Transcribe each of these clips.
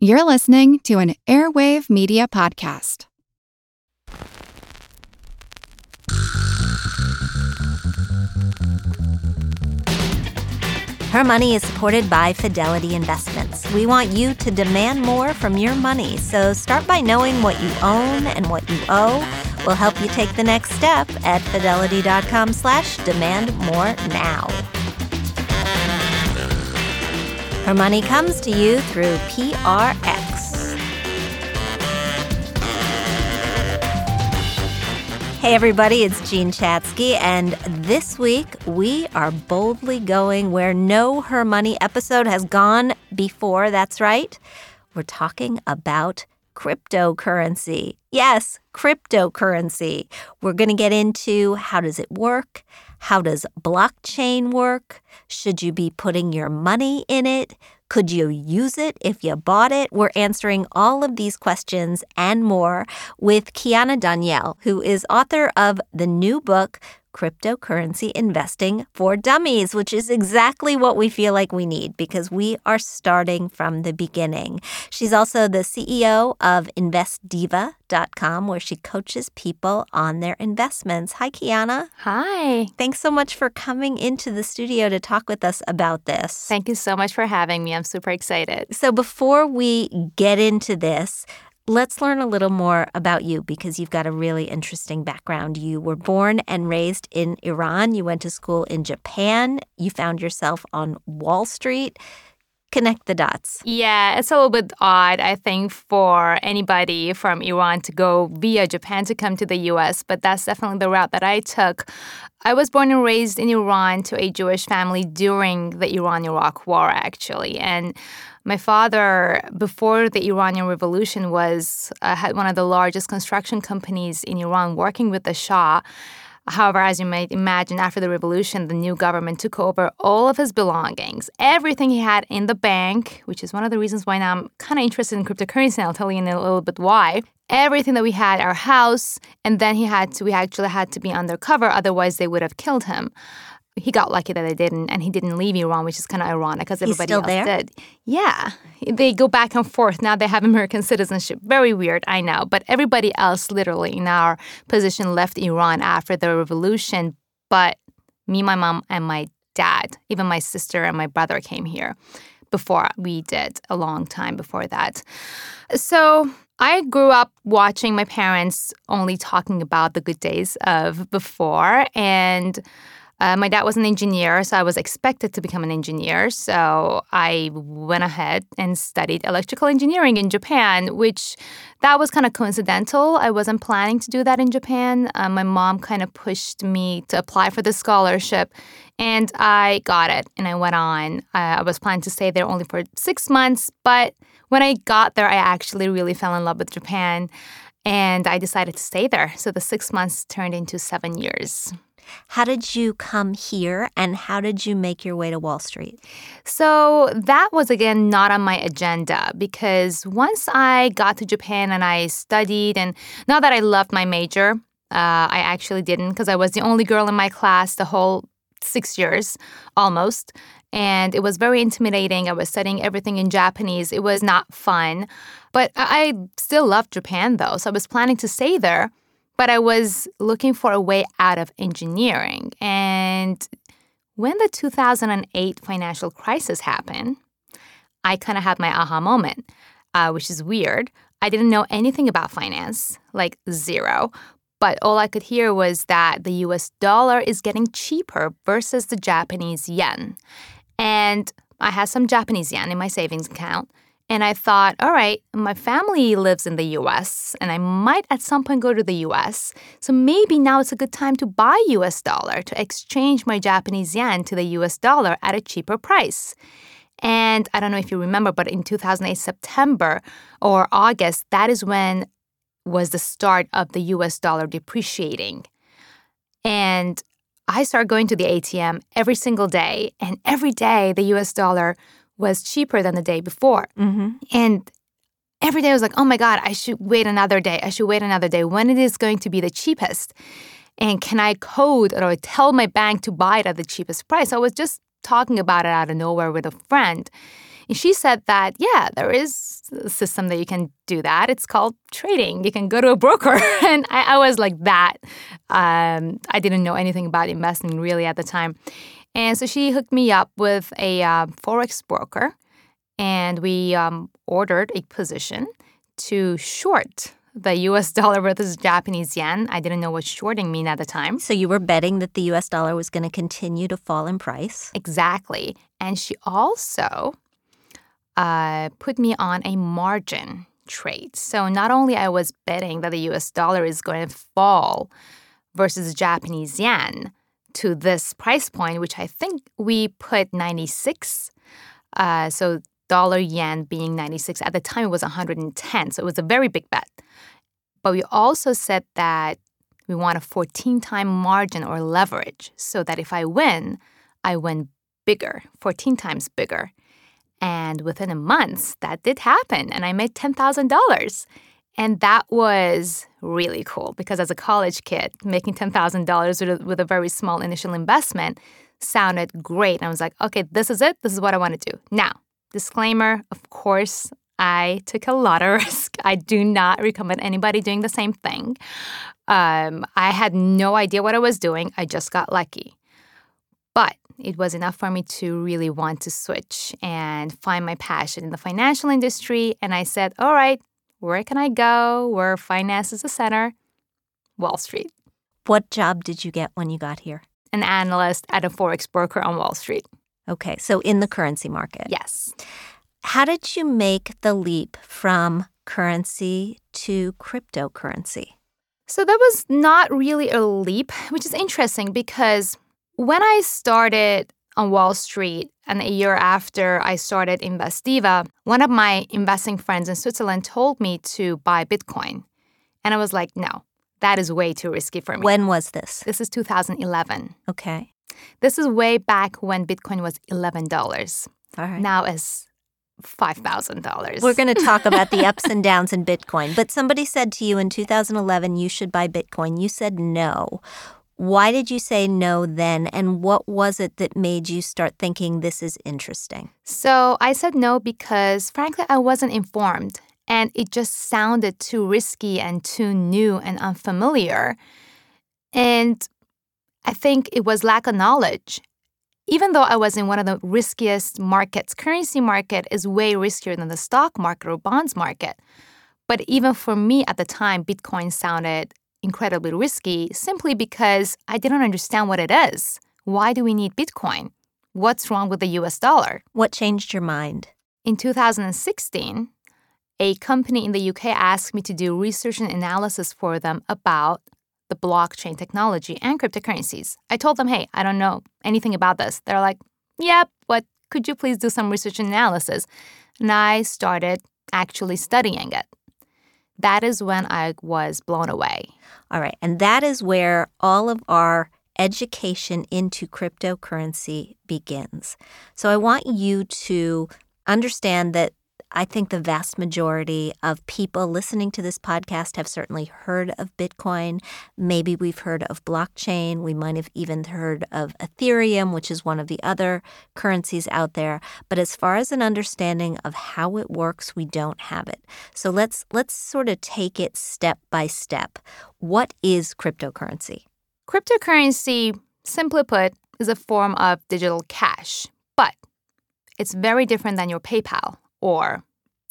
You're listening to an Airwave Media Podcast. Her Money is supported by Fidelity Investments. We want you to demand more from your money, so start by knowing what you own and what you owe. We'll help you take the next step at fidelity.com slash demand more now. Her money comes to you through PRX. Hey, everybody, it's Jean Chatzky, and this week we are boldly going where no Her Money episode has gone before. That's right. We're talking about cryptocurrency. Yes, cryptocurrency. We're going to get into how does it work? How does blockchain work? Should you be putting your money in it? Could you use it if you bought it? We're answering all of these questions and more with Kiana Danial, who is author of the new book, cryptocurrency investing for dummies, which is exactly what we feel like we need because we are starting from the beginning. She's also the CEO of InvestDiva.com, where she coaches people on their investments. Hi, Kiana. Hi. Thanks so much for coming into the studio to talk with us about this. Thank you so much for having me. I'm super excited. So, before we get into this, Let's learn a little more about you because you've got a really interesting background. You were born and raised in Iran. You went to school in Japan. You found yourself on Wall Street. Connect the dots. Yeah, it's a little bit odd, I think, for anybody from Iran to go via Japan to come to the US, but that's definitely the route that I took. I was born and raised in Iran to a Jewish family during the Iran Iraq War, actually. And my father, before the Iranian Revolution, was uh, had one of the largest construction companies in Iran, working with the Shah. However, as you might imagine, after the revolution, the new government took over all of his belongings, everything he had in the bank, which is one of the reasons why now I'm kind of interested in cryptocurrency. And I'll tell you in a little bit why. Everything that we had, our house, and then he had to. We actually had to be undercover, otherwise they would have killed him he got lucky that they didn't, and he didn't leave Iran, which is kind of ironic because everybody else there? did. Yeah, they go back and forth. Now they have American citizenship. Very weird, I know. But everybody else, literally in our position, left Iran after the revolution. But me, my mom, and my dad, even my sister and my brother came here before we did, a long time before that. So I grew up watching my parents only talking about the good days of before and uh, my dad was an engineer, so I was expected to become an engineer. So I went ahead and studied electrical engineering in Japan, which that was kind of coincidental. I wasn't planning to do that in Japan. Uh, my mom kind of pushed me to apply for the scholarship, and I got it. And I went on. Uh, I was planning to stay there only for six months, but when I got there, I actually really fell in love with Japan, and I decided to stay there. So the six months turned into seven years. How did you come here and how did you make your way to Wall Street? So that was again not on my agenda because once I got to Japan and I studied, and now that I loved my major, uh, I actually didn't because I was the only girl in my class the whole six years almost. And it was very intimidating. I was studying everything in Japanese. It was not fun. But I still loved Japan though. So I was planning to stay there but I was looking for a way out of engineering. And when the 2008 financial crisis happened, I kind of had my aha moment, uh, which is weird. I didn't know anything about finance, like zero. But all I could hear was that the US dollar is getting cheaper versus the Japanese yen. And I had some Japanese yen in my savings account. And I thought, all right, my family lives in the US and I might at some point go to the US. So maybe now it's a good time to buy US dollar to exchange my Japanese yen to the US dollar at a cheaper price. And I don't know if you remember, but in 2008 September or August, that is when was the start of the US dollar depreciating. And I started going to the ATM every single day, and every day the US dollar was cheaper than the day before. Mm-hmm. And every day I was like, oh my God, I should wait another day. I should wait another day. When it is going to be the cheapest? And can I code or tell my bank to buy it at the cheapest price? I was just talking about it out of nowhere with a friend. And she said that, yeah, there is a system that you can do that. It's called trading. You can go to a broker. and I, I was like that. Um, I didn't know anything about investing really at the time. And so she hooked me up with a uh, Forex broker. And we um, ordered a position to short the US dollar versus Japanese yen. I didn't know what shorting mean at the time. So you were betting that the US dollar was going to continue to fall in price. Exactly. And she also uh, put me on a margin trade. So not only I was betting that the US dollar is going to fall versus Japanese yen to this price point, which I think we put 96. Uh, so dollar yen being 96. At the time, it was 110. So it was a very big bet. But we also said that we want a 14 time margin or leverage so that if I win, I win bigger, 14 times bigger. And within a month, that did happen. And I made $10,000. And that was really cool because as a college kid, making $10,000 with, with a very small initial investment sounded great. I was like, okay, this is it. This is what I want to do. Now, disclaimer of course, I took a lot of risk. I do not recommend anybody doing the same thing. Um, I had no idea what I was doing. I just got lucky. But it was enough for me to really want to switch and find my passion in the financial industry. And I said, all right, where can I go where finance is the center? Wall Street. What job did you get when you got here? An analyst at a Forex broker on Wall Street. Okay, so in the currency market. Yes. How did you make the leap from currency to cryptocurrency? So that was not really a leap, which is interesting because when I started on Wall Street and a year after I started InvestDiva, one of my investing friends in Switzerland told me to buy Bitcoin. And I was like, no, that is way too risky for me. When was this? This is 2011. Okay. This is way back when Bitcoin was $11. All right. Now it's $5,000. We're going to talk about the ups and downs in Bitcoin. But somebody said to you in 2011, you should buy Bitcoin. You said no. Why did you say no then? And what was it that made you start thinking this is interesting? So I said no because, frankly, I wasn't informed. And it just sounded too risky and too new and unfamiliar. And I think it was lack of knowledge. Even though I was in one of the riskiest markets, currency market is way riskier than the stock market or bonds market. But even for me at the time, Bitcoin sounded incredibly risky simply because I didn't understand what it is. Why do we need Bitcoin? What's wrong with the US dollar? What changed your mind? In 2016, a company in the UK asked me to do research and analysis for them about the blockchain technology and cryptocurrencies. I told them, hey, I don't know anything about this. They're like, yep, but could you please do some research and analysis? And I started actually studying it. That is when I was blown away. All right. And that is where all of our education into cryptocurrency begins. So I want you to understand that I think the vast majority of people listening to this podcast have certainly heard of Bitcoin. Maybe we've heard of blockchain. We might have even heard of Ethereum, which is one of the other currencies out there. But as far as an understanding of how it works, we don't have it. So let's let's sort of take it step by step. What is cryptocurrency? Cryptocurrency, simply put, is a form of digital cash, but it's very different than your PayPal or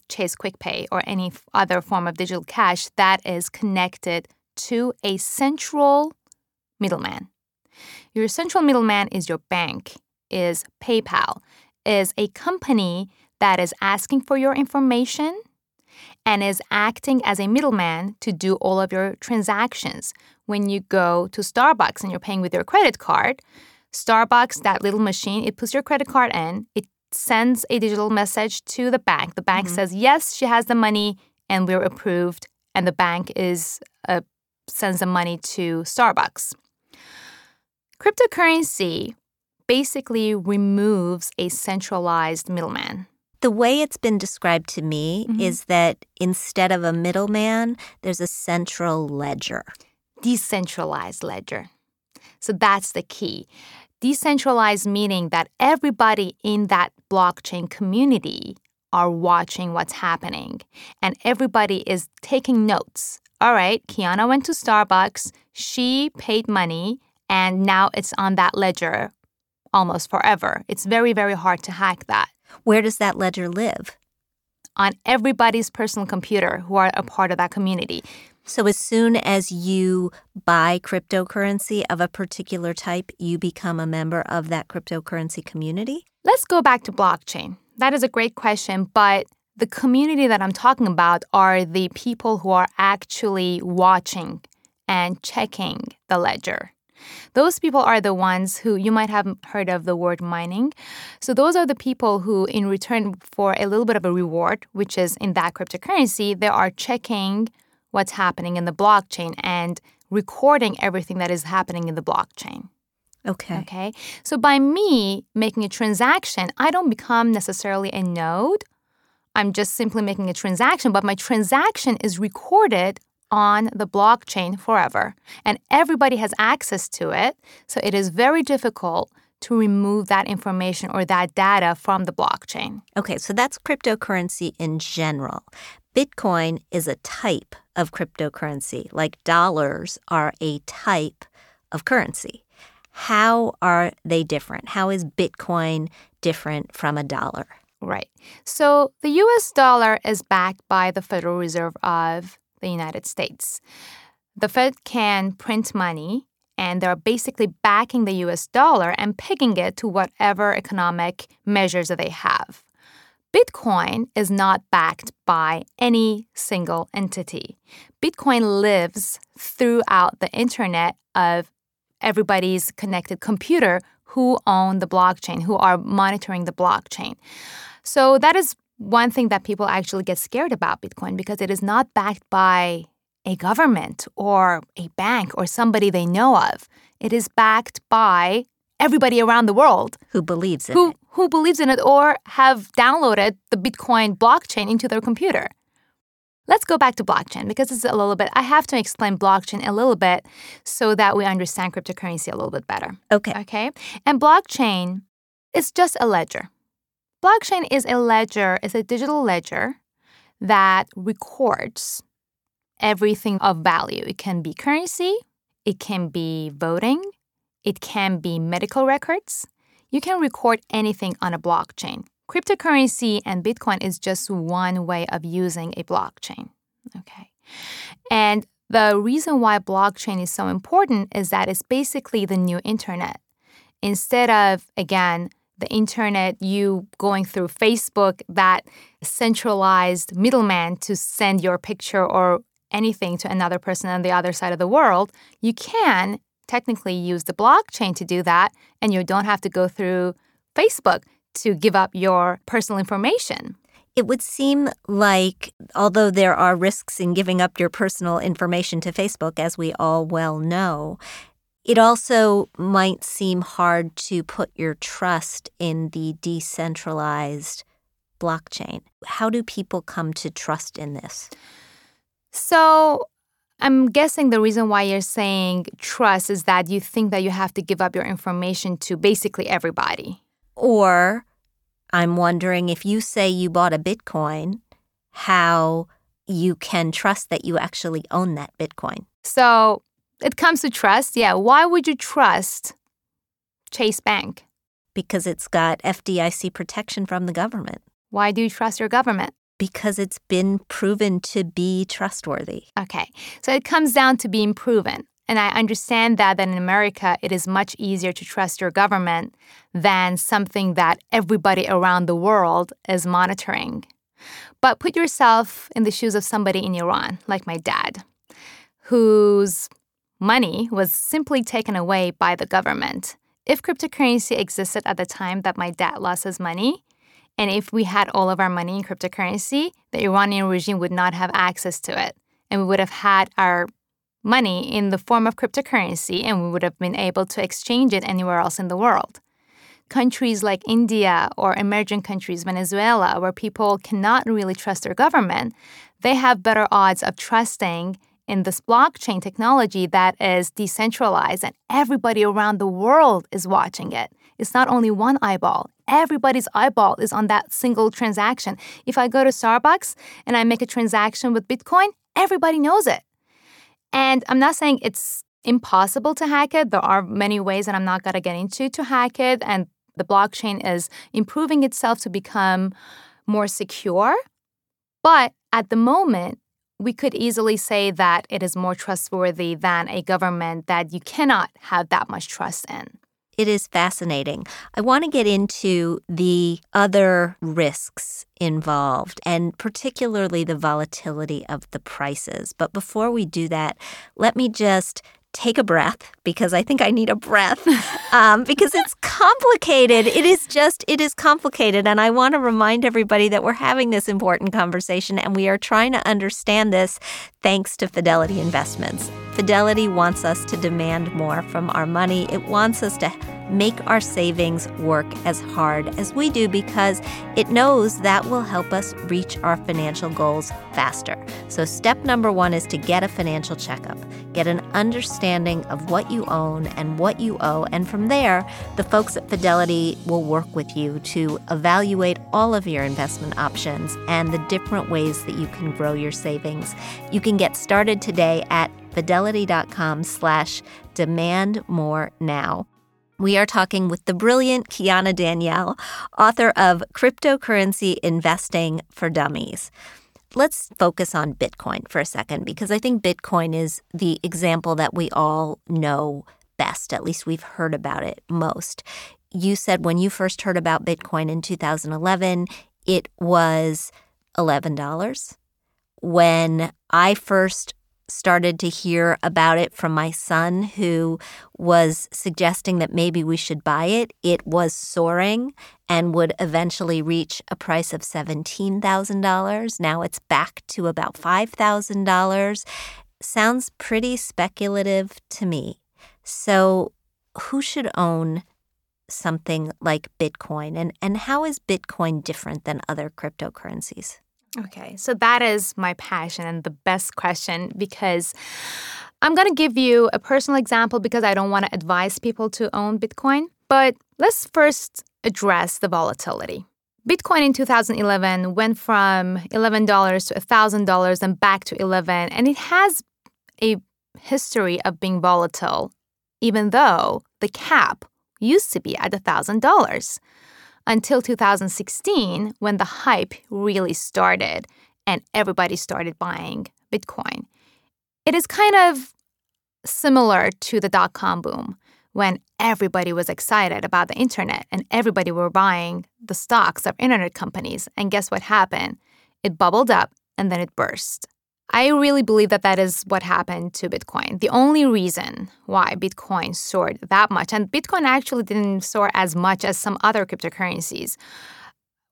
Chase QuickPay or any other form of digital cash that is connected to a central middleman. Your central middleman is your bank, is PayPal, is a company that is asking for your information and is acting as a middleman to do all of your transactions. When you go to Starbucks and you're paying with your credit card, Starbucks, that little machine, it puts your credit card in, it sends a digital message to the bank. The bank mm-hmm. says, yes, she has the money and we're approved. And the bank is uh, sends the money to Starbucks. Cryptocurrency basically removes a centralized middleman. The way it's been described to me mm-hmm. is that instead of a middleman, there's a central ledger. Decentralized ledger. So that's the key. Decentralized meaning that everybody in that blockchain community are watching what's happening and everybody is taking notes. All right, Kiana went to Starbucks, she paid money, and now it's on that ledger almost forever. It's very, very hard to hack that. Where does that ledger live? On everybody's personal computer who are a part of that community. So, as soon as you buy cryptocurrency of a particular type, you become a member of that cryptocurrency community? Let's go back to blockchain. That is a great question, but the community that I'm talking about are the people who are actually watching and checking the ledger. Those people are the ones who you might have heard of the word mining. So, those are the people who, in return for a little bit of a reward, which is in that cryptocurrency, they are checking what's happening in the blockchain and recording everything that is happening in the blockchain. Okay. Okay. So by me making a transaction, I don't become necessarily a node. I'm just simply making a transaction, but my transaction is recorded on the blockchain forever. And everybody has access to it. So it is very difficult to remove that information or that data from the blockchain. Okay, so that's cryptocurrency in general. Bitcoin is a type of cryptocurrency, like dollars are a type of currency. How are they different? How is Bitcoin different from a dollar? Right. So the US dollar is backed by the Federal Reserve of the United States. The Fed can print money and they're basically backing the US dollar and pegging it to whatever economic measures that they have. Bitcoin is not backed by any single entity. Bitcoin lives throughout the internet of everybody's connected computer who own the blockchain, who are monitoring the blockchain. So that is one thing that people actually get scared about Bitcoin because it is not backed by a government or a bank or somebody they know of. It is backed by everybody around the world who believes in who, it. Who believes in it or have downloaded the Bitcoin blockchain into their computer. Let's go back to blockchain because it's a little bit, I have to explain blockchain a little bit so that we understand cryptocurrency a little bit better. Okay. Okay. And blockchain is just a ledger. Blockchain is a ledger, it's a digital ledger that records everything of value. It can be currency, it can be voting, it can be medical records. You can record anything on a blockchain. Cryptocurrency and Bitcoin is just one way of using a blockchain. Okay. And the reason why blockchain is so important is that it's basically the new internet. Instead of, again, the internet, you going through Facebook, that centralized middleman to send your picture or anything to another person on the other side of the world, you can technically use the blockchain to do that, and you don't have to go through Facebook to give up your personal information. It would seem like, although there are risks in giving up your personal information to Facebook, as we all well know, it also might seem hard to put your trust in the decentralized blockchain. How do people come to trust in this? So, I'm guessing the reason why you're saying trust is that you think that you have to give up your information to basically everybody. Or I'm wondering if you say you bought a Bitcoin, how you can trust that you actually own that Bitcoin. So it comes to trust. Yeah. Why would you trust Chase Bank? Because it's got FDIC protection from the government. Why do you trust your government? Because it's been proven to be trustworthy. Okay. So it comes down to being proven. And I understand that, that in America, it is much easier to trust your government than something that everybody around the world is monitoring. But put yourself in the shoes of somebody in Iran, like my dad, whose money was simply taken away by the government. If cryptocurrency existed at the time that my dad lost his money, and if we had all of our money in cryptocurrency, the Iranian regime would not have access to it. And we would have had our money in the form of cryptocurrency and we would have been able to exchange it anywhere else in the world. Countries like India or emerging countries, Venezuela, where people cannot really trust their government, they have better odds of trusting in this blockchain technology that is decentralized and everybody around the world is watching it. It's not only one eyeball. Everybody's eyeball is on that single transaction. If I go to Starbucks and I make a transaction with Bitcoin, everybody knows it. And I'm not saying it's impossible to hack it. There are many ways that I'm not going to get into to hack it. And the blockchain is improving itself to become more secure. But at the moment, we could easily say that it is more trustworthy than a government that you cannot have that much trust in. It is fascinating. I want to get into the other risks involved and particularly the volatility of the prices. But before we do that, let me just take a breath because I think I need a breath um, because it's complicated. It is just, it is complicated. And I want to remind everybody that we're having this important conversation and we are trying to understand this thanks to Fidelity Investments. Fidelity wants us to demand more from our money, it wants us to make our savings work as hard as we do because it knows that will help us reach our financial goals faster. So, step number one is to get a financial checkup, get an understanding of what you own and what you owe. And from there, the folks at Fidelity will work with you to evaluate all of your investment options and the different ways that you can grow your savings. You can get started today at fidelity.com slash demand more now. We are talking with the brilliant Kiana Danial, author of Cryptocurrency Investing for Dummies. Let's focus on Bitcoin for a second because I think Bitcoin is the example that we all know best. At least we've heard about it most. You said when you first heard about Bitcoin in 2011, it was $11. When I first started to hear about it from my son, who was suggesting that maybe we should buy it. It was soaring and would eventually reach a price of $17,000. Now it's back to about $5,000. Sounds pretty speculative to me. So, who should own something like Bitcoin? And, and how is Bitcoin different than other cryptocurrencies? Okay, so that is my passion and the best question because I'm going to give you a personal example because I don't want to advise people to own Bitcoin. But let's first address the volatility. Bitcoin in 2011 went from $11 to $1,000 and back to 11 and it has a history of being volatile even though the cap used to be at $1,000 until 2016 when the hype really started and everybody started buying Bitcoin. It is kind of similar to the dot com boom when everybody was excited about the internet and everybody were buying the stocks of internet companies. And guess what happened? It bubbled up and then it burst. I really believe that that is what happened to Bitcoin. The only reason why Bitcoin soared that much, and Bitcoin actually didn't soar as much as some other cryptocurrencies,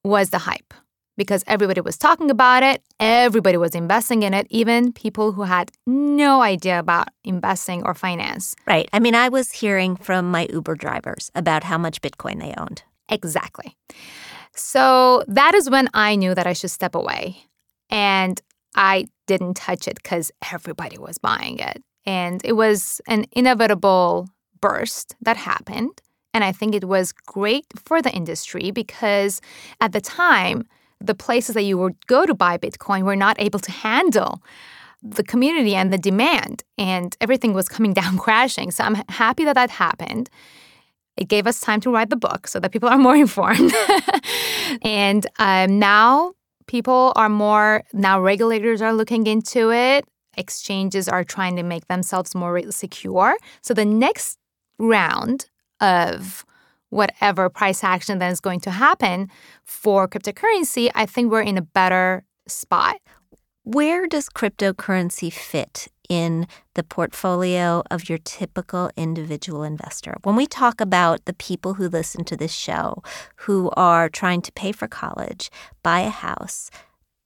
was the hype. Because everybody was talking about it, everybody was investing in it, even people who had no idea about investing or finance. Right. I mean, I was hearing from my Uber drivers about how much Bitcoin they owned. Exactly. So that is when I knew that I should step away. And I didn't touch it because everybody was buying it. And it was an inevitable burst that happened. And I think it was great for the industry because at the time, the places that you would go to buy Bitcoin were not able to handle the community and the demand, and everything was coming down crashing. So I'm happy that that happened. It gave us time to write the book so that people are more informed. and um, now people are more now regulators are looking into it. Exchanges are trying to make themselves more secure. So the next round of whatever price action that is going to happen for cryptocurrency i think we're in a better spot. Where does cryptocurrency fit in the portfolio of your typical individual investor. When we talk about the people who listen to this show who are trying to pay for college, buy a house,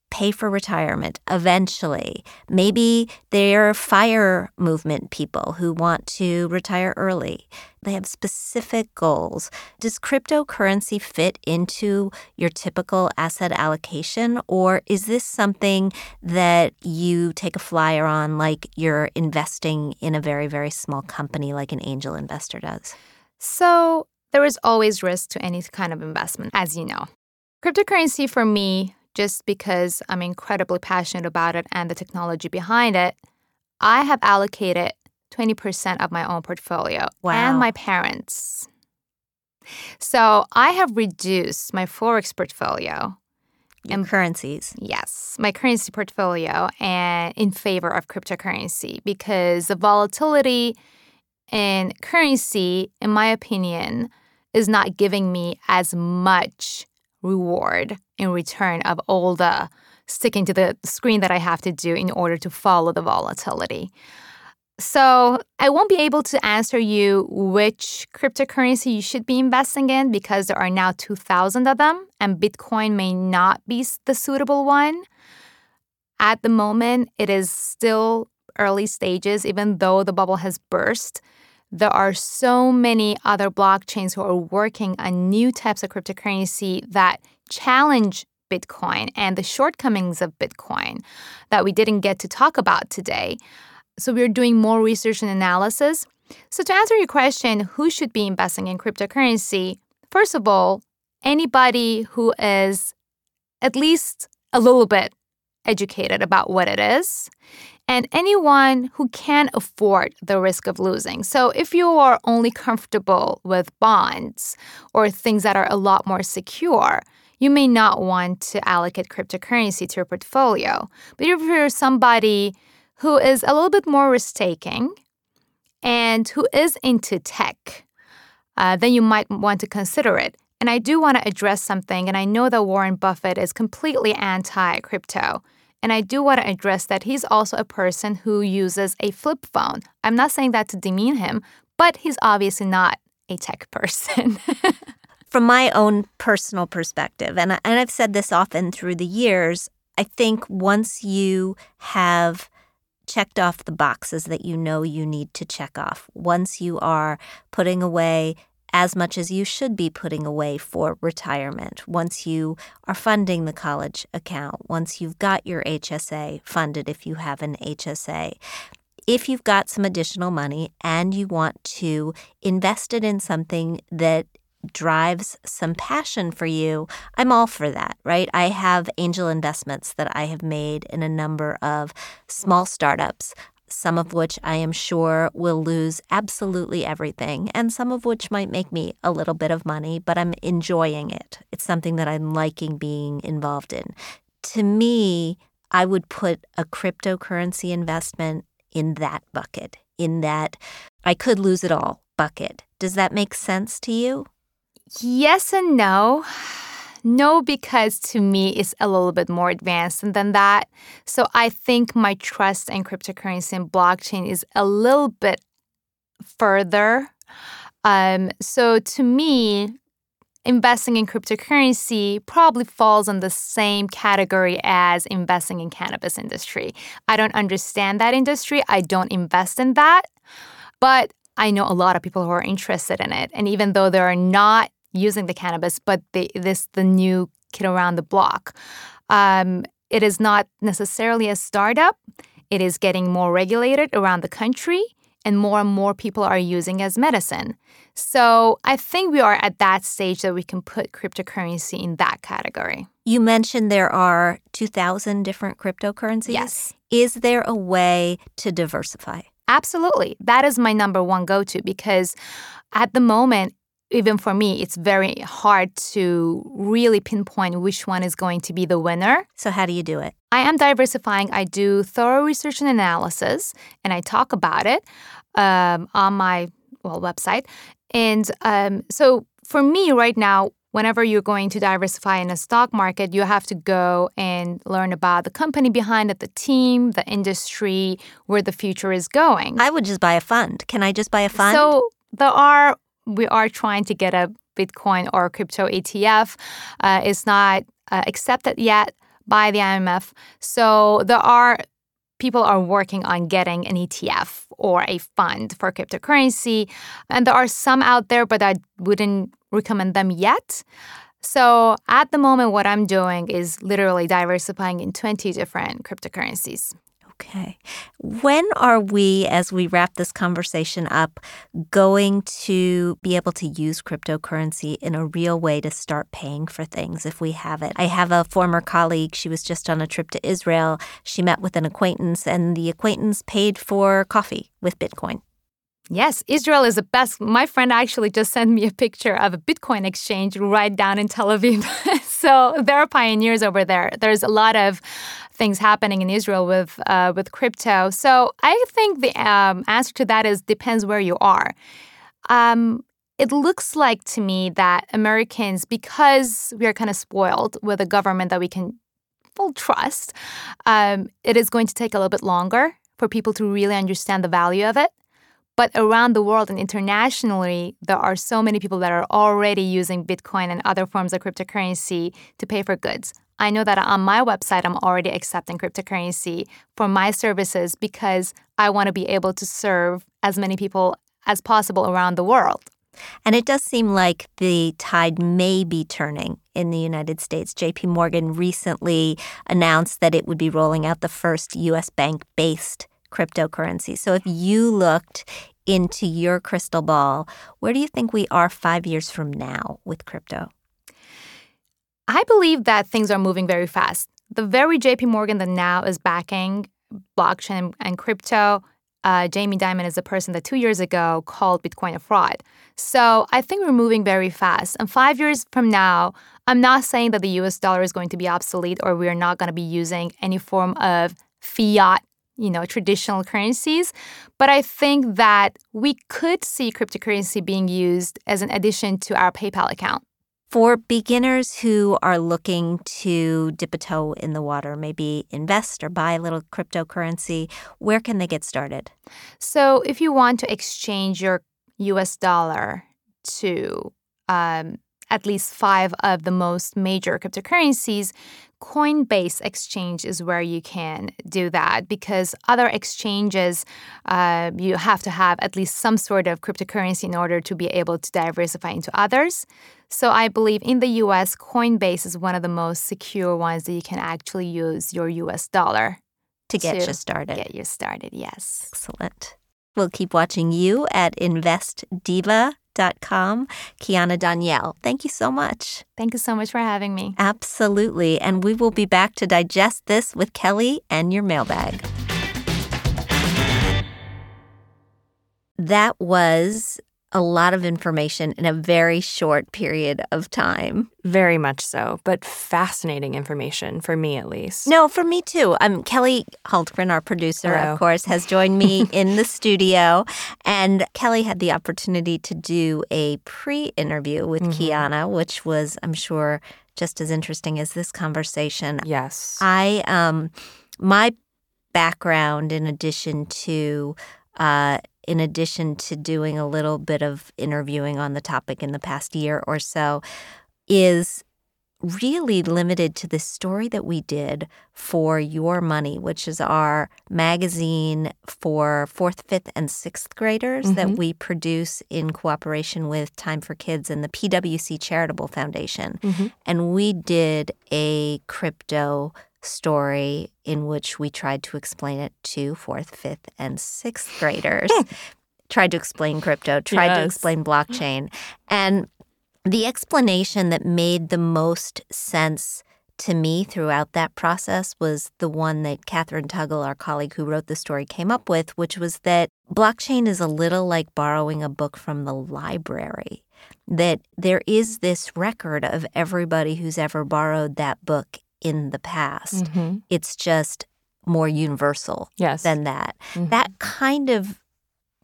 pay for retirement eventually. Maybe they're fire movement people who want to retire early. They have specific goals. Does cryptocurrency fit into your typical asset allocation, or is this something that you take a flyer on like you're investing in a very, very small company like an angel investor does? So, there is always risk to any kind of investment, as you know. Cryptocurrency for me just because I'm incredibly passionate about it and the technology behind it, I have allocated 20% of my own portfolio wow. and my parents. So I have reduced my Forex portfolio. and currencies. Yes, my currency portfolio and in favor of cryptocurrency because the volatility in currency, in my opinion, is not giving me as much reward in return of all the sticking to the screen that I have to do in order to follow the volatility. So, I won't be able to answer you which cryptocurrency you should be investing in because there are now 2,000 of them, and Bitcoin may not be the suitable one. At the moment, it is still early stages, even though the bubble has burst there are so many other blockchains who are working on new types of cryptocurrency that challenge Bitcoin and the shortcomings of Bitcoin that we didn't get to talk about today. So we're doing more research and analysis. So to answer your question, who should be investing in cryptocurrency? First of all, anybody who is at least a little bit educated about what it is and anyone who can afford the risk of losing. So, if you are only comfortable with bonds or things that are a lot more secure, you may not want to allocate cryptocurrency to your portfolio. But if you're somebody who is a little bit more risk taking and who is into tech, uh, then you might want to consider it. And I do want to address something, and I know that Warren Buffett is completely anti crypto. And I do want to address that he's also a person who uses a flip phone. I'm not saying that to demean him, but he's obviously not a tech person. From my own personal perspective, and, I, and I've said this often through the years, I think once you have checked off the boxes that you know you need to check off, once you are putting away as much as you should be putting away for retirement once you are funding the college account, once you've got your HSA funded if you have an HSA. If you've got some additional money and you want to invest it in something that drives some passion for you, I'm all for that, right? I have angel investments that I have made in a number of small startups some of which I am sure will lose absolutely everything, and some of which might make me a little bit of money, but I'm enjoying it. It's something that I'm liking being involved in. To me, I would put a cryptocurrency investment in that bucket, in that I could lose it all bucket. Does that make sense to you? Yes and no. No, because to me it's a little bit more advanced than that. So I think my trust in cryptocurrency and blockchain is a little bit further. Um, so to me, investing in cryptocurrency probably falls in the same category as investing in cannabis industry. I don't understand that industry. I don't invest in that. But I know a lot of people who are interested in it. And even though they are not using the cannabis, but the, this the new kid around the block. Um, it is not necessarily a startup. It is getting more regulated around the country, and more and more people are using as medicine. So I think we are at that stage that we can put cryptocurrency in that category. You mentioned there are 2,000 different cryptocurrencies. Yes. Is there a way to diversify? Absolutely. That is my number one go to because at the moment, even for me, it's very hard to really pinpoint which one is going to be the winner. So, how do you do it? I am diversifying. I do thorough research and analysis, and I talk about it um, on my well website. And um, so, for me, right now, whenever you're going to diversify in a stock market, you have to go and learn about the company behind it, the team, the industry, where the future is going. I would just buy a fund. Can I just buy a fund? So there are we are trying to get a Bitcoin or crypto ETF. Uh, it's not uh, accepted yet, by the IMF. So there are people are working on getting an ETF or a fund for cryptocurrency. And there are some out there, but I wouldn't recommend them yet. So at the moment, what I'm doing is literally diversifying in 20 different cryptocurrencies. Okay. When are we, as we wrap this conversation up, going to be able to use cryptocurrency in a real way to start paying for things if we have it? I have a former colleague. She was just on a trip to Israel. She met with an acquaintance, and the acquaintance paid for coffee with Bitcoin. Yes, Israel is the best. My friend actually just sent me a picture of a Bitcoin exchange right down in Tel Aviv. so there are pioneers over there. There's a lot of things happening in Israel with uh, with crypto. So I think the um, answer to that is depends where you are. Um, it looks like to me that Americans, because we are kind of spoiled with a government that we can full trust, um, it is going to take a little bit longer for people to really understand the value of it. But around the world and internationally, there are so many people that are already using Bitcoin and other forms of cryptocurrency to pay for goods. I know that on my website, I'm already accepting cryptocurrency for my services because I want to be able to serve as many people as possible around the world. And it does seem like the tide may be turning in the United States. JP Morgan recently announced that it would be rolling out the first US bank based cryptocurrency. So if you looked into your crystal ball, where do you think we are five years from now with crypto? I believe that things are moving very fast. The very JP Morgan that now is backing blockchain and crypto, uh, Jamie Dimon is the person that two years ago called Bitcoin a fraud. So I think we're moving very fast. And five years from now, I'm not saying that the US dollar is going to be obsolete or we're not going to be using any form of fiat you know traditional currencies but i think that we could see cryptocurrency being used as an addition to our paypal account for beginners who are looking to dip a toe in the water, maybe invest or buy a little cryptocurrency, where can they get started? So, if you want to exchange your US dollar to um, at least five of the most major cryptocurrencies, Coinbase Exchange is where you can do that because other exchanges, uh, you have to have at least some sort of cryptocurrency in order to be able to diversify into others. So I believe in the US, Coinbase is one of the most secure ones that you can actually use your US dollar to get to you started. Get you started, yes. Excellent. We'll keep watching you at investdiva.com. Kiana Danial, thank you so much. Thank you so much for having me. Absolutely. And we will be back to digest this with Kelly and your mailbag. That was a lot of information in a very short period of time. Very much so, but fascinating information for me at least. No, for me too. Um, Kelly Hultgren, our producer, Hello. of course, has joined me in the studio. And Kelly had the opportunity to do a pre interview with mm-hmm. Kiana, which was, I'm sure, just as interesting as this conversation. Yes. I, um, my background, in addition to uh, in addition to doing a little bit of interviewing on the topic in the past year or so, is really limited to the story that we did for Your Money, which is our magazine for fourth, fifth, and sixth graders mm-hmm. that we produce in cooperation with Time for Kids and the PWC Charitable Foundation. Mm-hmm. And we did a crypto story in which we tried to explain it to fourth, fifth, and sixth graders. Tried to explain crypto, tried yes. to explain blockchain. And the explanation that made the most sense to me throughout that process was the one that Catherine Tuggle, our colleague who wrote the story, came up with, which was that blockchain is a little like borrowing a book from the library. That there is this record of everybody who's ever borrowed that book in the past. Mm-hmm. It's just more universal yes. than that. Mm-hmm. That kind of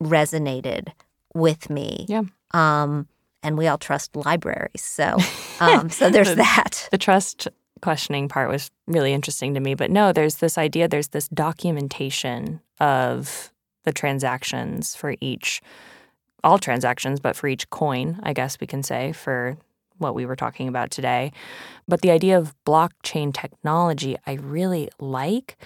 resonated with me. Yeah. Um, and we all trust libraries, so um, so there's the, that. The trust questioning part was really interesting to me. But no, there's this idea. There's this documentation of the transactions for each, all transactions, but for each coin, I guess we can say for what we were talking about today. But the idea of blockchain technology, I really like.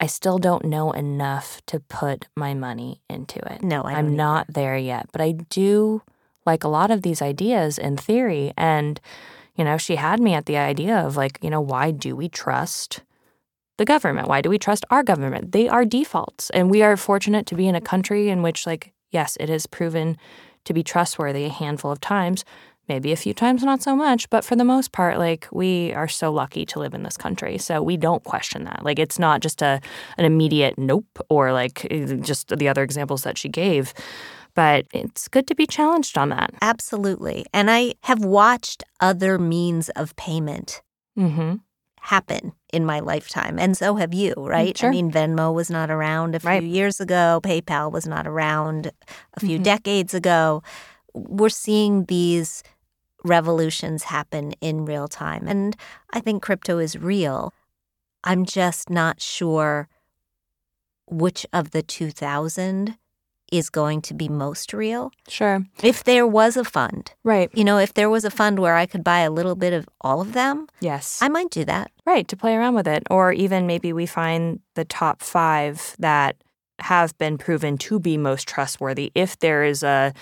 I still don't know enough to put my money into it. No, I I'm don't not there yet, but I do like a lot of these ideas in theory. And, you know, she had me at the idea of like, you know, why do we trust the government? Why do we trust our government? They are defaults. And we are fortunate to be in a country in which, like, yes, it is proven to be trustworthy a handful of times, maybe a few times not so much but for the most part like we are so lucky to live in this country so we don't question that like it's not just a an immediate nope or like eh, just the other examples that she gave but it's good to be challenged on that Absolutely. And I have watched other means of payment mm-hmm happen in my lifetime. And so have you, right? sure. I mean, Venmo was not around a few Right. years ago, PayPal was not around a few Mhm. decades ago. We're seeing these revolutions happen in real time. And I think crypto is real. I'm just not sure which of the 2000 is going to be most real. sure If there was a fund, right you know, if there was a fund where I could buy a little bit of all of them, yes I might do that. Right, to play around with it. Or even maybe we find the top five that have been proven to be most trustworthy if there is a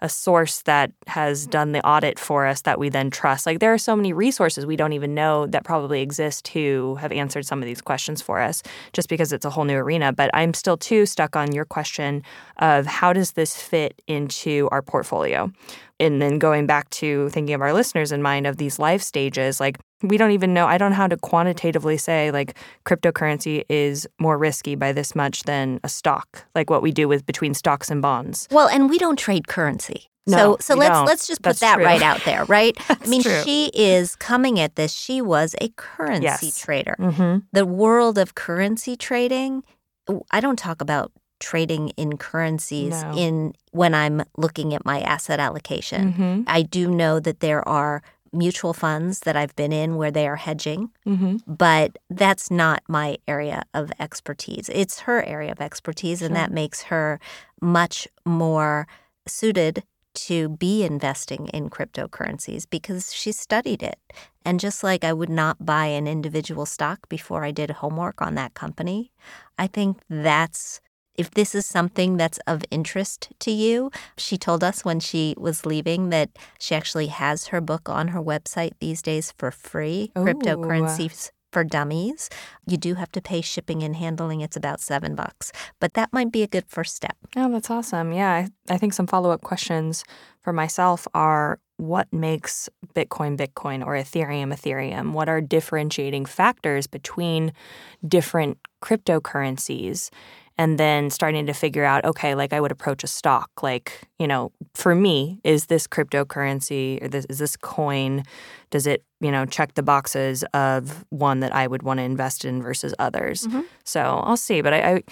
a source that has mm. done the audit for us that we then trust. Like there are so many resources we don't even know that probably exist who have answered some of these questions for us just because it's a whole new arena. But I'm still too stuck on your question of how does this fit into our portfolio? And then going back to thinking of our listeners in mind of these life stages, like we don't even know, I don't know how to quantitatively say like cryptocurrency is more risky by this much than a stock, like what we do with between stocks and bonds. Well, and we don't trade currency. No, so so let's don't. let's just put That's that true. right out there, right? I mean, true. she is coming at this. She was a currency Yes. trader. Mm-hmm. The world of currency trading, I don't talk about trading in currencies No. in when I'm looking at my asset allocation. Mm-hmm. I do know that there are mutual funds that I've been in where they are hedging, Mm-hmm. but that's not my area of expertise. It's her area of expertise, and that makes her much more suited to be investing in cryptocurrencies because she studied it. And just like I would not buy an individual stock before I did homework on that company, I think that's if this is something that's of interest to you, she told us when she was leaving that she actually has her book on her website these days for free Ooh. Cryptocurrencies for Dummies. You do have to pay shipping and handling. It's about seven bucks, but that might be a good first step. Oh, that's awesome. Yeah, I, I think some follow up questions for myself are what makes Bitcoin Bitcoin or Ethereum Ethereum? What are differentiating factors between different cryptocurrencies? And then starting to figure out, okay, like I would approach a stock. Like, you know, for me, is this cryptocurrency or this, is this coin, does it, you know, check the boxes of one that I would want to invest in versus others? Mhm. So I'll see. But I, I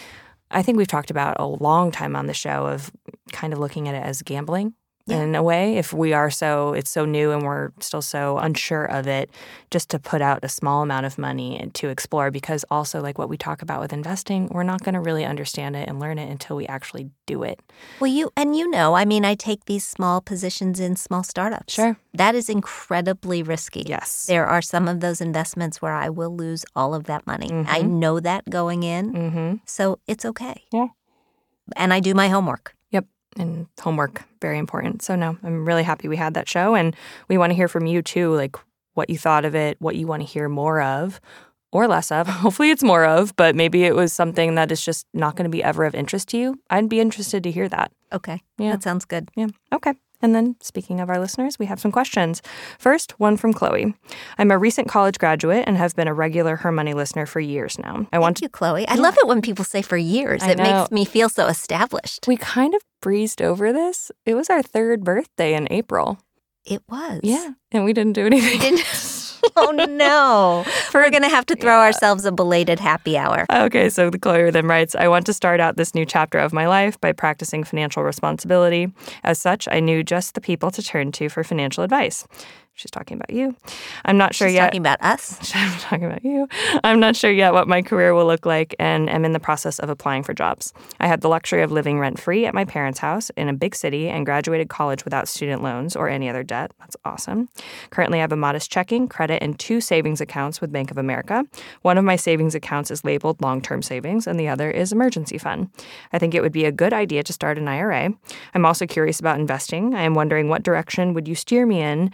I think we've talked about a long time on the show of kind of looking at it as gambling Yeah. in a way. If we are so, it's so new and we're still so unsure of it, just to put out a small amount of money and to explore. Because also, like what we talk about with investing, we're not going to really understand it and learn it until we actually do it. Well, you and you know, I mean, I take these small positions in small startups. Sure. That is incredibly risky. Yes. There are some of those investments where I will lose all of that money. I Mhm. know that going in, Mm-hmm. so it's okay. Yeah. And I do my homework. And homework, very important. So, no, I'm really happy we had that show. And we want to hear from you too, like what you thought of it, what you want to hear more of or less of. Hopefully, it's more of, but maybe it was something that is just not going to be ever of interest to you. I'd be interested to hear that. Okay. Yeah. That sounds good. Yeah. Okay. And then, speaking of our listeners, we have some questions. First, one from Chloe. I'm a recent college graduate and have been a regular Her Money listener for years now. I want Thank you, Chloe. I love it when people say for years. I it know. makes me feel so established. We kind of breezed over this. It was our third birthday in April. It was. Yeah. And we didn't do anything. We didn't. oh no. We're gonna have to throw ourselves a belated happy hour. Okay, so the Chloe then writes, I want to start out this new chapter of my life by practicing financial responsibility. As such, I knew just the people to turn to for financial advice. She's talking about you. I'm not sure She's yet. talking about us. I'm talking about you. I'm not sure yet what my career will look like and am in the process of applying for jobs. I had the luxury of living rent free at my parents' house in a big city and graduated college without student loans or any other debt. That's awesome. Currently, I have a modest checking, credit, and two savings accounts with Bank of America. One of my savings accounts is labeled long term savings, and the other is emergency fund. I think it would be a good idea to start an IRA. I'm also curious about investing. I am wondering what direction would you steer me in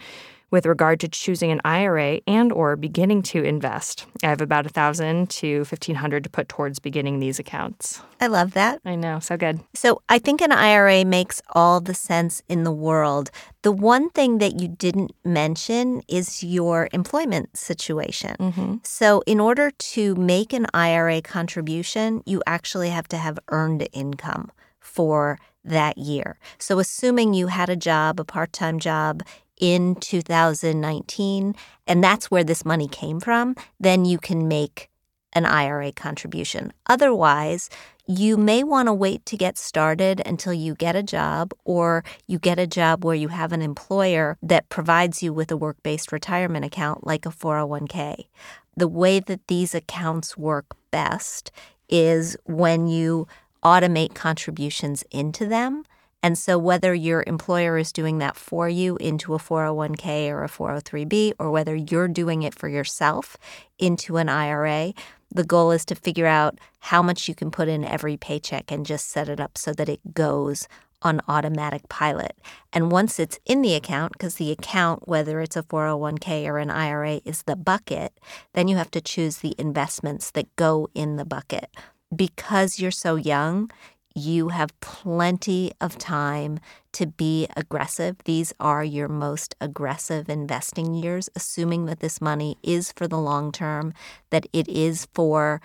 with regard to choosing an IRA and or beginning to invest. I have about 1000 to 1500 to put towards beginning these accounts. I love that. I know, so good. So I think an IRA makes all the sense in the world. The one thing that you didn't mention is your employment situation. Mm-hmm. So, in order to make an IRA contribution, you actually have to have earned income for that year. So, assuming you had a job, a part time job in 2019, and that's where this money came from, then you can make an IRA contribution. Otherwise, you may want to wait to get started until you get a job or you get a job where you have an employer that provides you with a work based retirement account like a 401k. The way that these accounts work best is when you automate contributions into them. And so, whether your employer is doing that for you into a 401k or a 403b, or whether you're doing it for yourself into an IRA, the goal is to figure out how much you can put in every paycheck and just set it up so that it goes on automatic pilot. And once it's in the account, because the account, whether it's a 401k or an IRA, is the bucket, then you have to choose the investments that go in the bucket. Because you're so young, you have plenty of time to be aggressive. These are your most aggressive investing years, assuming that this money is for the long term, that it is for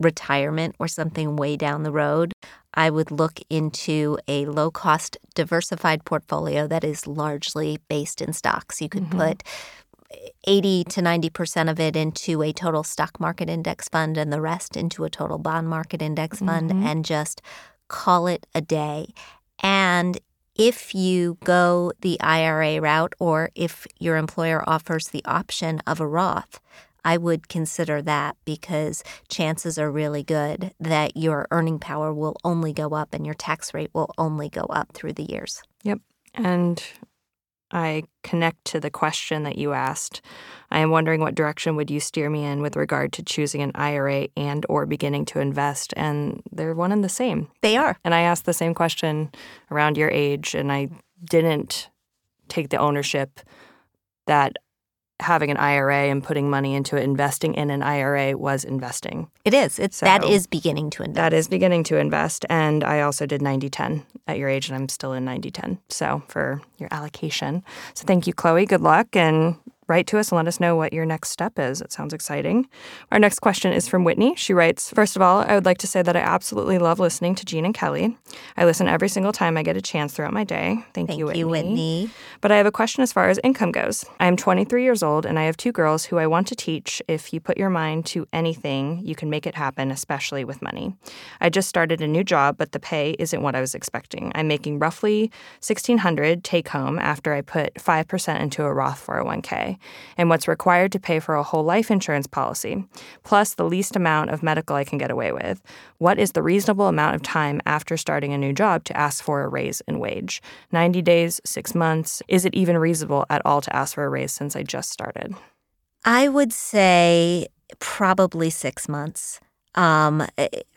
retirement or something way down the road. I would look into a low cost diversified portfolio that is largely based in stocks. You could mm-hmm. put 80 to 90% of it into a total stock market index fund and the rest into a total bond market index fund mm-hmm. and just call it a day. And if you go the IRA route or if your employer offers the option of a Roth, I would consider that because chances are really good that your earning power will only go up and your tax rate will only go up through the years. Yep. And I connect to the question that you asked. I am wondering what direction would you steer me in with regard to choosing an IRA and or beginning to invest and they're one and the same. They are. And I asked the same question around your age and I didn't take the ownership that having an IRA and putting money into it, investing in an IRA was investing. It is. It's so that is beginning to invest. That is beginning to invest. And I also did 90-10 at your age and I'm still in 90-10. So for your allocation. So thank you, Chloe. Good luck and write to us and let us know what your next step is. It sounds exciting. Our next question is from Whitney. She writes First of all, I would like to say that I absolutely love listening to Jean and Kelly. I listen every single time I get a chance throughout my day. Thank, Thank you, Whitney. you, Whitney. But I have a question as far as income goes. I am 23 years old and I have two girls who I want to teach if you put your mind to anything, you can make it happen, especially with money. I just started a new job, but the pay isn't what I was expecting. I'm making roughly 1600 take home after I put 5% into a Roth 401k and what's required to pay for a whole life insurance policy, plus the least amount of medical I can get away with. What is the reasonable amount of time after starting a new job to ask for a raise in wage? 90 days, six months? Is it even reasonable at all to ask for a raise since I just started? I would say probably six months. Um,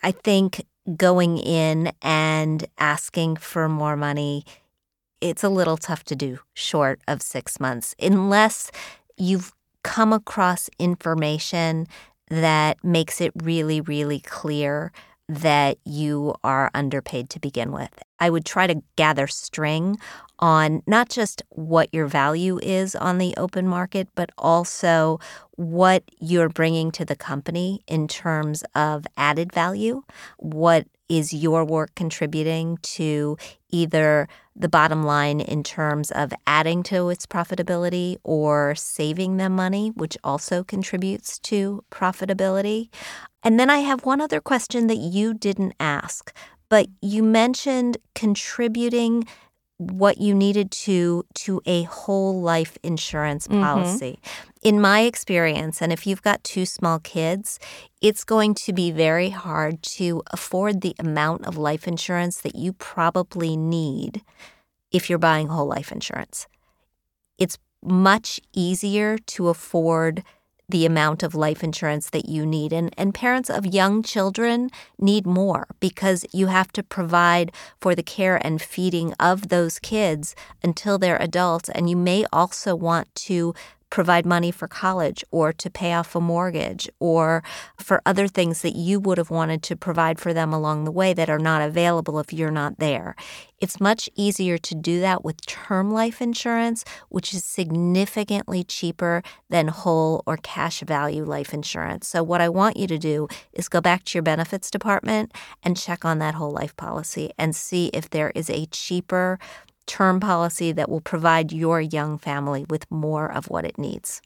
I think going in and asking for more money it's a little tough to do short of six months unless you've come across information that makes it really, really clear that you are underpaid to begin with. I would try to gather string on not just what your value is on the open market, but also what you're bringing to the company in terms of added value. What is your work contributing to either the bottom line in terms of adding to its profitability or saving them money, which also contributes to profitability? And then I have one other question that you didn't ask, but you mentioned contributing what you needed to to a whole life insurance mm-hmm. policy. In my experience, and if you've got two small kids, it's going to be very hard to afford the amount of life insurance that you probably need if you're buying whole life insurance. It's much easier to afford the amount of life insurance that you need. And, and parents of young children need more because you have to provide for the care and feeding of those kids until they're adults. And you may also want to provide money for college or to pay off a mortgage or for other things that you would have wanted to provide for them along the way that are not available if you're not there. It's much easier to do that with term life insurance, which is significantly cheaper than whole or cash value life insurance. So, what I want you to do is go back to your benefits department and check on that whole life policy and see if there is a cheaper term policy that will provide your young family with more of what it needs.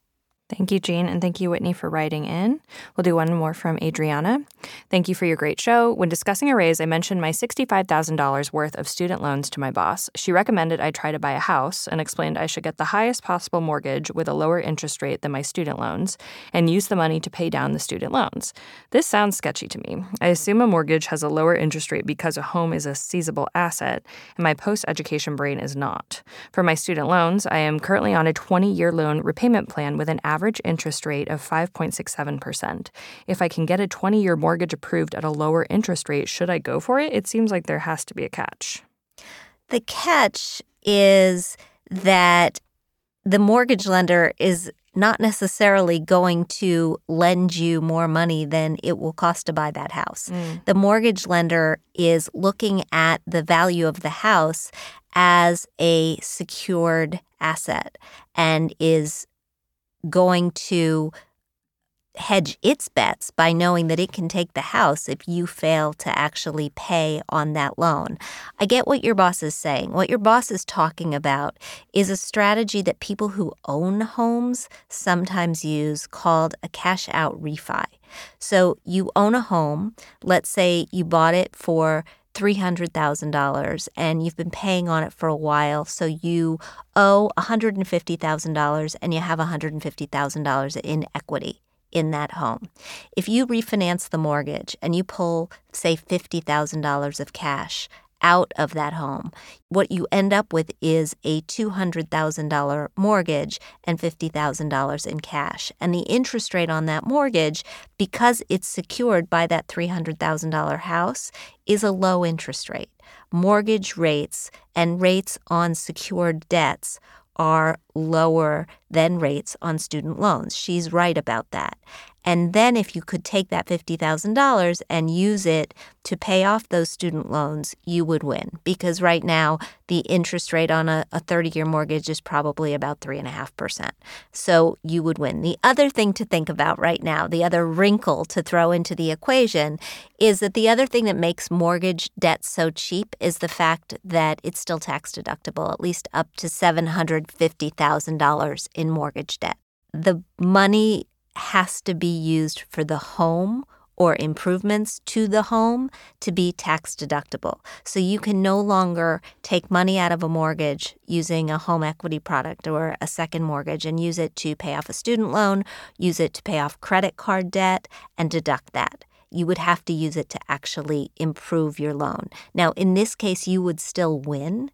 Thank you, Jean, and thank you, Whitney, for writing in. We'll do one more from Adriana. Thank you for your great show. When discussing a raise, I mentioned my $65,000 worth of student loans to my boss. She recommended I try to buy a house and explained I should get the highest possible mortgage with a lower interest rate than my student loans and use the money to pay down the student loans. This sounds sketchy to me. I assume a mortgage has a lower interest rate because a home is a seizable asset, and my post education brain is not. For my student loans, I am currently on a 20 year loan repayment plan with an average average interest rate of 5.67%. If I can get a 20 year mortgage approved at a lower interest rate, should I go for it? It seems like there has to be a catch. The catch is that the mortgage lender is not necessarily going to lend you more money than it will cost to buy that house. Mm. The mortgage lender is looking at the value of the house as a secured asset and is going to hedge its bets by knowing that it can take the house if you fail to actually pay on that loan. I get what your boss is saying. What your boss is talking about is a strategy that people who own homes sometimes use called a cash out refi. So you own a home, let's say you bought it for $300,000 and you've been paying on it for a while, so you owe $150,000 and you have $150,000 in equity in that home. If you refinance the mortgage and you pull, say, $50,000 of cash out of that home. What you end up with is a $200,000 mortgage and $50,000 in cash. And the interest rate on that mortgage, because it's secured by that $300,000 house, is a low interest rate. Mortgage rates and rates on secured debts are lower than rates on student loans. She's right about that. And then if you could take that $50,000 and use it to pay off those student loans, you would win. Because right now, the interest rate on a 30 year mortgage is probably about 3.5%. So you would win. The other thing to think about right now, the other wrinkle to throw into the equation, is that the other thing that makes mortgage debt so cheap is the fact that it's still tax deductible, at least up to $750,000 in mortgage debt. The money has to be used for the home or improvements to the home to be tax deductible. So you can no longer take money out of a mortgage using a home equity product or a second mortgage and use it to pay off a student loan, use it to pay off credit card debt, and deduct that. You would have to use it to actually improve your loan. Now, in this case, you would still win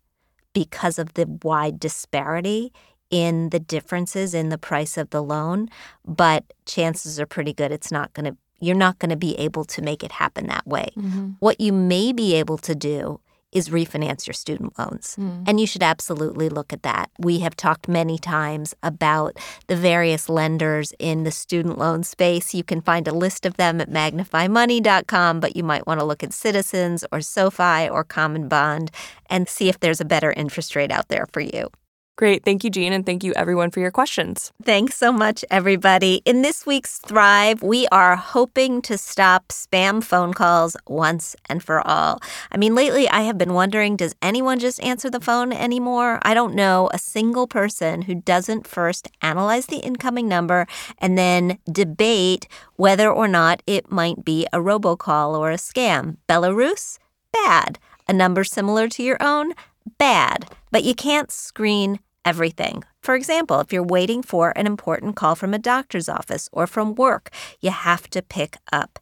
because of the wide disparity in the differences in the price of the loan, but chances are pretty good it's not going to you're not going to be able to make it happen that way. Mm-hmm. What you may be able to do is refinance your student loans. Mm. And you should absolutely look at that. We have talked many times about the various lenders in the student loan space. You can find a list of them at magnifymoney.com, but you might want to look at Citizens or SoFi or CommonBond and see if there's a better interest rate out there for you. Great. Thank you, Jean, and thank you everyone for your questions. Thanks so much, everybody. In this week's Thrive, we are hoping to stop spam phone calls once and for all. I mean, lately I have been wondering does anyone just answer the phone anymore? I don't know a single person who doesn't first analyze the incoming number and then debate whether or not it might be a robocall or a scam. Belarus? Bad. A number similar to your own? Bad, but you can't screen everything. For example, if you're waiting for an important call from a doctor's office or from work, you have to pick up.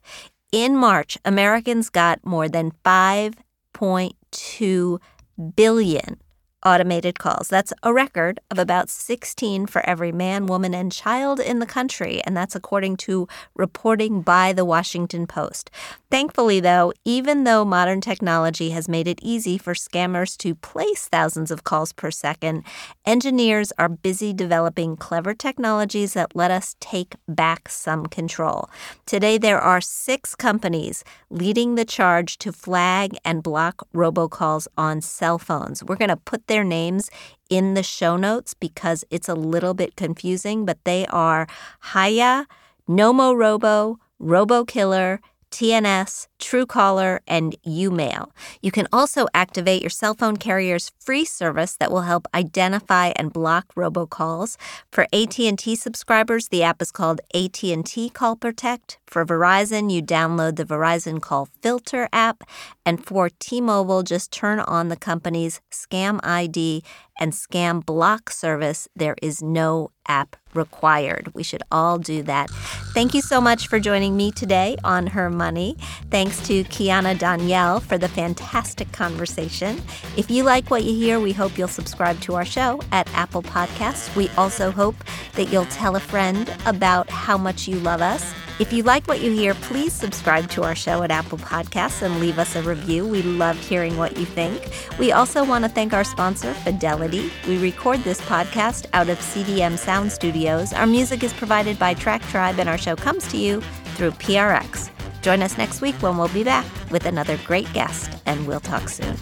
In March, Americans got more than 5.2 billion automated calls. That's a record of about 16 for every man, woman, and child in the country, and that's according to reporting by the Washington Post. Thankfully, though, even though modern technology has made it easy for scammers to place thousands of calls per second, engineers are busy developing clever technologies that let us take back some control. Today, there are six companies leading the charge to flag and block robocalls on cell phones. We're going to put their names in the show notes because it's a little bit confusing, but they are Hiya, Nomo Robo, Robo RoboKiller, TNS, Truecaller, and YouMail. You can also activate your cell phone carrier's free service that will help identify and block robocalls. For AT&T subscribers, the app is called AT&T Call Protect. For Verizon, you download the Verizon Call Filter app, and for T-Mobile, just turn on the company's Scam ID and Scam Block service. There is no app required. We should all do that. Thank you so much for joining me today on Her Money. Thanks to Kiana Danial for the fantastic conversation. If you like what you hear, we hope you'll subscribe to our show at Apple Podcasts. We also hope that you'll tell a friend about how much you love us. If you like what you hear, please subscribe to our show at Apple Podcasts and leave us a review. We love hearing what you think. We also want to thank our sponsor, Fidelity. We record this podcast out of CDM Sound Studios. Our music is provided by Track Tribe, and our show comes to you through PRX. Join us next week when we'll be back with another great guest, and we'll talk soon.